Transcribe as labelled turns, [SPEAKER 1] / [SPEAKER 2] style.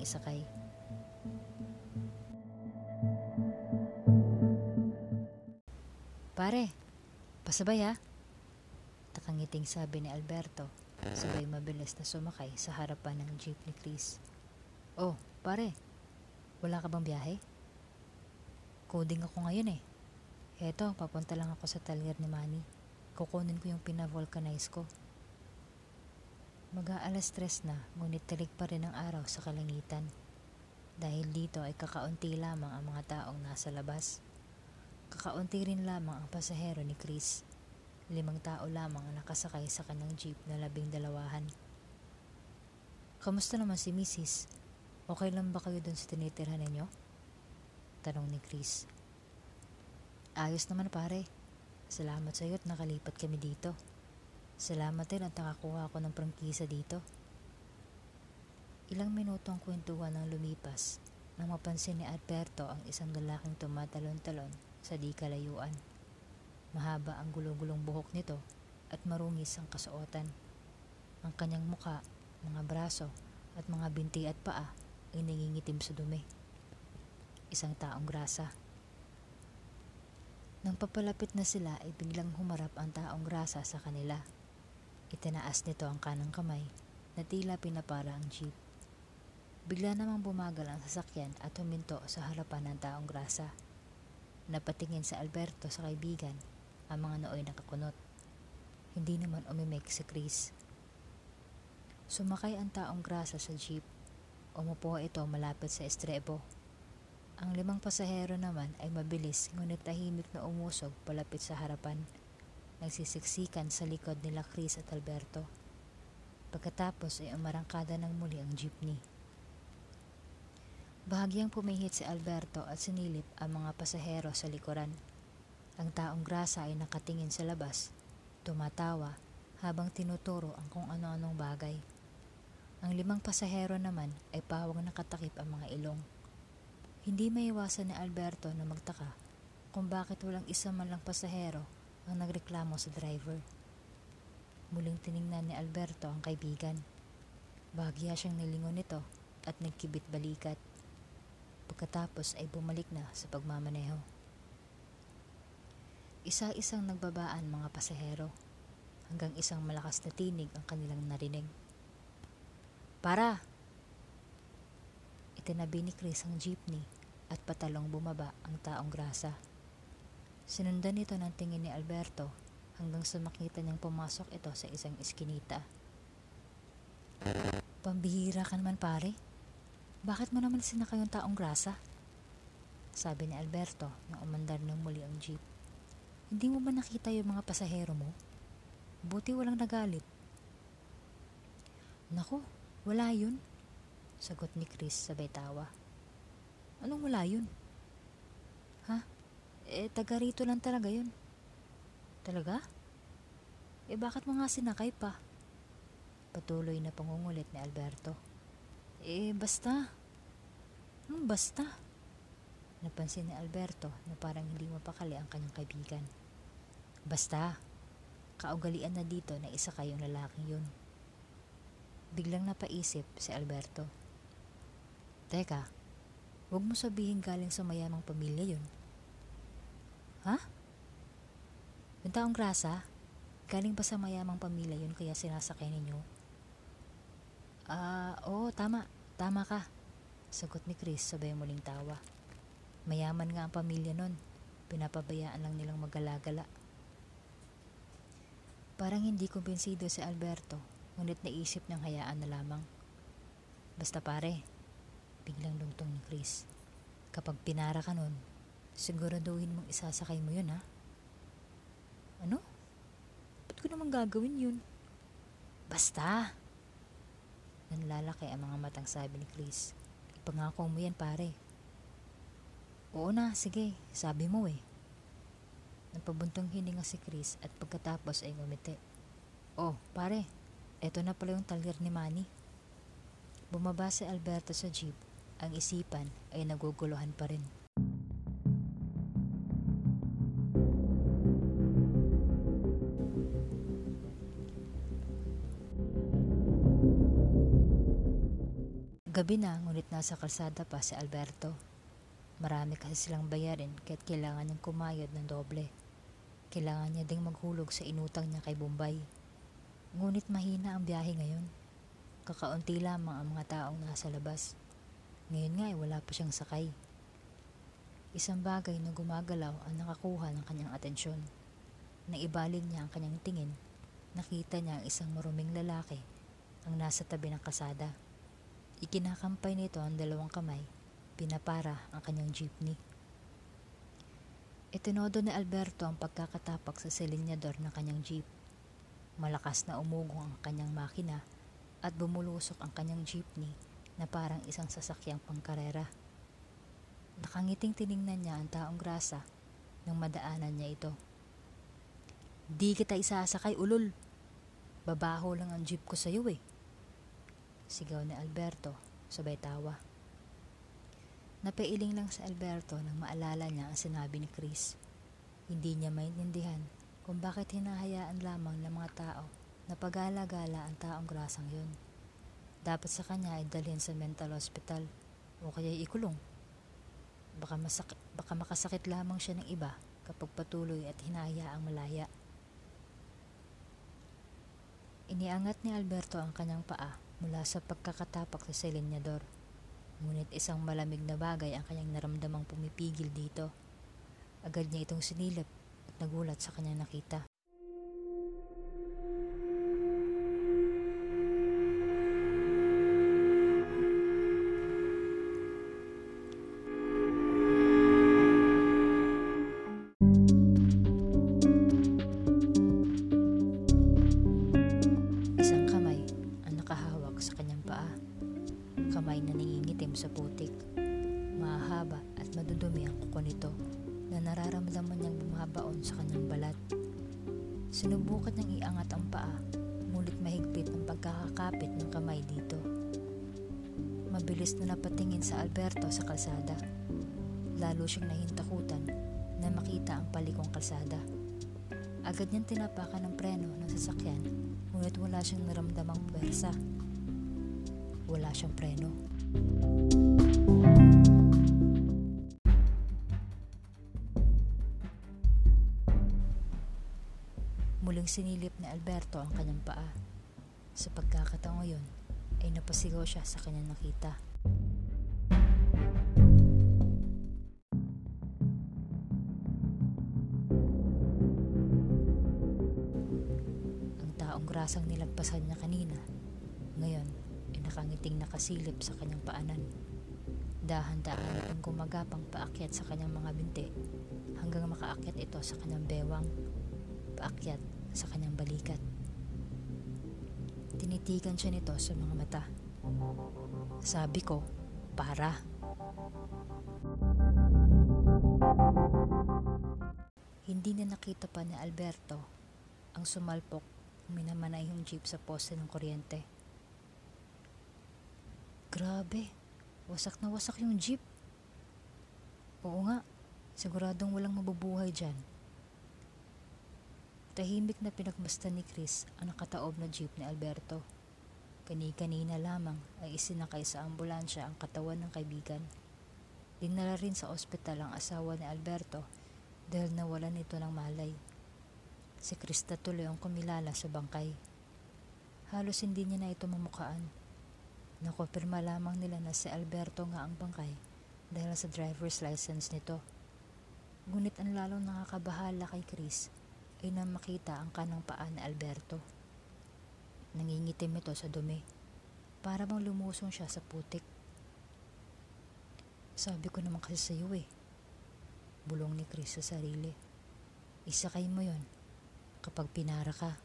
[SPEAKER 1] nang isakay. Pare, pasabay ha? Takangiting sabi ni Alberto, sabay mabilis na sumakay sa harapan ng jeep ni Chris. Oh, pare, wala ka bang biyahe? Coding ako ngayon eh. Heto, papunta lang ako sa talyer ni Manny. Kukunin ko yung pinavulcanize ko. Mag-aalas tres na, ngunit tilig pa rin ang araw sa kalangitan. Dahil dito ay kakaunti lamang ang mga taong nasa labas. Kakaunti rin lamang ang pasahero ni Chris. Limang tao lamang ang nakasakay sa kanyang jeep na labing dalawahan. Kamusta naman si Mrs.? Okay lang ba kayo dun sa tinitirhan ninyo? Tanong ni Chris. Ayos naman pare. Salamat sa iyo at nakalipat kami dito. Salamat din at nakakuha ako ng prangkisa dito. Ilang minuto ang kwentuhan ng lumipas nang mapansin ni Alberto ang isang lalaking tumatalon-talon sa di kalayuan. Mahaba ang gulong-gulong buhok nito at marungis ang kasuotan. Ang kanyang muka, mga braso at mga binti at paa ay nangingitim sa dumi. Isang taong grasa. Nang papalapit na sila ay biglang humarap ang taong grasa sa kanila. Itinaas nito ang kanang kamay na tila pinapara ang jeep. Bigla namang bumagal ang sasakyan at huminto sa harapan ng taong grasa. Napatingin sa Alberto sa kaibigan ang mga nooy nakakunot. Hindi naman umimik si Chris. Sumakay ang taong grasa sa jeep. Umupo ito malapit sa estrebo. Ang limang pasahero naman ay mabilis ngunit tahimik na umusog palapit sa harapan. Nagsisiksikan sa likod nila Chris at Alberto. Pagkatapos ay umarangkada ng muli ang jeepney. Bahagyang pumihit si Alberto at sinilip ang mga pasahero sa likuran. Ang taong grasa ay nakatingin sa labas, tumatawa habang tinuturo ang kung ano-anong bagay. Ang limang pasahero naman ay pawang nakatakip ang mga ilong. Hindi maiwasan ni Alberto na magtaka kung bakit walang isa man lang pasahero ang nagreklamo sa driver. Muling tiningnan ni Alberto ang kaibigan. Bahagya siyang nilingon nito at nagkibit balikat. Pagkatapos ay bumalik na sa pagmamaneho. Isa-isang nagbabaan mga pasahero hanggang isang malakas na tinig ang kanilang narinig. Para! Itinabi ni Chris ang jeepney at patalong bumaba ang taong grasa. Sinundan ito ng tingin ni Alberto hanggang sa makita niyang pumasok ito sa isang eskinita. Pambihira ka naman pare. Bakit mo naman sinakay yung taong grasa? Sabi ni Alberto nang umandar ng muli ang jeep. Hindi mo ba nakita yung mga pasahero mo? Buti walang nagalit. Nako, wala yun. Sagot ni Chris sabay tawa. Anong wala yun? Ha? Eh, taga rito lang talaga yun. Talaga? Eh, bakit mo nga sinakay pa? Patuloy na pangungulit ni Alberto. Eh, basta. Anong basta? Napansin ni Alberto na parang hindi mapakali ang kanyang kaibigan. Basta, kaugalian na dito na isa kayong lalaking yun. Biglang napaisip si Alberto. Teka, huwag mo sabihin galing sa mayamang pamilya yun. Ha? Yung taong grasa, galing ba sa mayamang pamilya yun kaya sinasakay ninyo? Ah, oo, tama. Tama ka. Sagot ni Chris sabay muling tawa. Mayaman nga ang pamilya nun. Pinapabayaan lang nilang magalagala. Parang hindi kumbinsido si Alberto, ngunit naisip niyang hayaan na lamang. Basta pare, biglang lungtong ni Chris. Kapag pinara ka nun, siguraduhin mong isasakay mo yun ha. Ano? Ba't ko naman gagawin yun? Basta! Nanlalaki ang mga matang sabi ni Chris. Ipangako mo yan pare. Oo na, sige, sabi mo eh. Napabuntong hininga si Chris at pagkatapos ay ngumiti. Oh, pare, eto na pala yung talyer ni Manny. Bumaba si Alberto sa jeep. Ang isipan ay naguguluhan pa rin. Gabi na, ngunit nasa kalsada pa si Alberto. Marami kasi silang bayarin kaya't kailangan niyang kumayod ng doble. Kailangan niya ding maghulog sa inutang niya kay Bombay. Ngunit mahina ang biyahe ngayon. Kakaunti lamang ang mga taong nasa labas. Ngayon nga ay wala pa siyang sakay. Isang bagay na gumagalaw ang nakakuha ng kanyang atensyon. Nang niya ang kanyang tingin, nakita niya ang isang maruming lalaki ang nasa tabi ng kasada. Ikinakampay nito ang dalawang kamay, pinapara ang kanyang jeepney. Itinodo ni Alberto ang pagkakatapak sa silinyador ng kanyang jeep. Malakas na umugong ang kanyang makina at bumulusok ang kanyang jeepney na parang isang sasakyang pangkarera. Nakangiting tiningnan niya ang taong grasa nang madaanan niya ito. Di kita isasakay, ulol. Babaho lang ang jeep ko sa iyo eh. Sigaw ni Alberto, sabay tawa. Napailing lang si Alberto nang maalala niya ang sinabi ni Chris. Hindi niya maintindihan kung bakit hinahayaan lamang ng mga tao na pagala-gala ang taong grasang yun. Dapat sa kanya ay dalhin sa mental hospital o kaya ikulong. Baka, masak- baka makasakit lamang siya ng iba kapag patuloy at hinahayaang malaya. Iniangat ni Alberto ang kanyang paa mula sa pagkakatapak sa silinyador. Ngunit isang malamig na bagay ang kanyang naramdamang pumipigil dito. Agad niya itong sinilip at nagulat sa kanyang nakita. Sa putik. Mahaba at madudumi ang kuko nito na nararamdaman niyang bumabaon sa kanyang balat. Sinubukan niyang iangat ang paa, ngunit mahigpit ang pagkakakapit ng kamay dito. Mabilis na napatingin sa Alberto sa kalsada. Lalo siyang nahintakutan na makita ang palikong kalsada. Agad niyang tinapakan ng preno ng sasakyan ngunit wala siyang naramdamang pwersa. Wala siyang preno. Sinilip ni Alberto ang kanyang paa. Sa pagkakataong yun, ay napasigaw siya sa kanyang nakita. Ang taong grasang nilagpasan niya kanina, ngayon ay nakangiting nakasilip sa kanyang paanan. Dahan-dahan itong gumagapang paakyat sa kanyang mga binti hanggang makaakyat ito sa kanyang bewang, paakyat sa kanyang balikat. Tinitigan siya nito sa mga mata. Sabi ko, para. Hindi na nakita pa ni Alberto ang sumalpok minamanay yung jeep sa poste ng kuryente. Grabe, wasak na wasak yung jeep. Oo nga, siguradong walang mabubuhay dyan. Tahimik na pinagmasdan ni Chris ang nakataob na jeep ni Alberto. Kani-kanina lamang ay isinakay sa ambulansya ang katawan ng kaibigan. Dinala rin sa ospital ang asawa ni Alberto dahil nawalan ito ng malay. Si Krista tuloy ang kumilala sa bangkay. Halos hindi niya na ito mamukaan. Nakopirma lamang nila na si Alberto nga ang bangkay dahil sa driver's license nito. Ngunit ang lalong nakakabahala kay Chris ay nang makita ang kanang paa ni Alberto. Nangingitim ito sa dumi. Para bang lumusong siya sa putik. Sabi ko naman kasi sa iyo eh. Bulong ni Chris sa sarili. Isakay mo yon kapag pinara ka.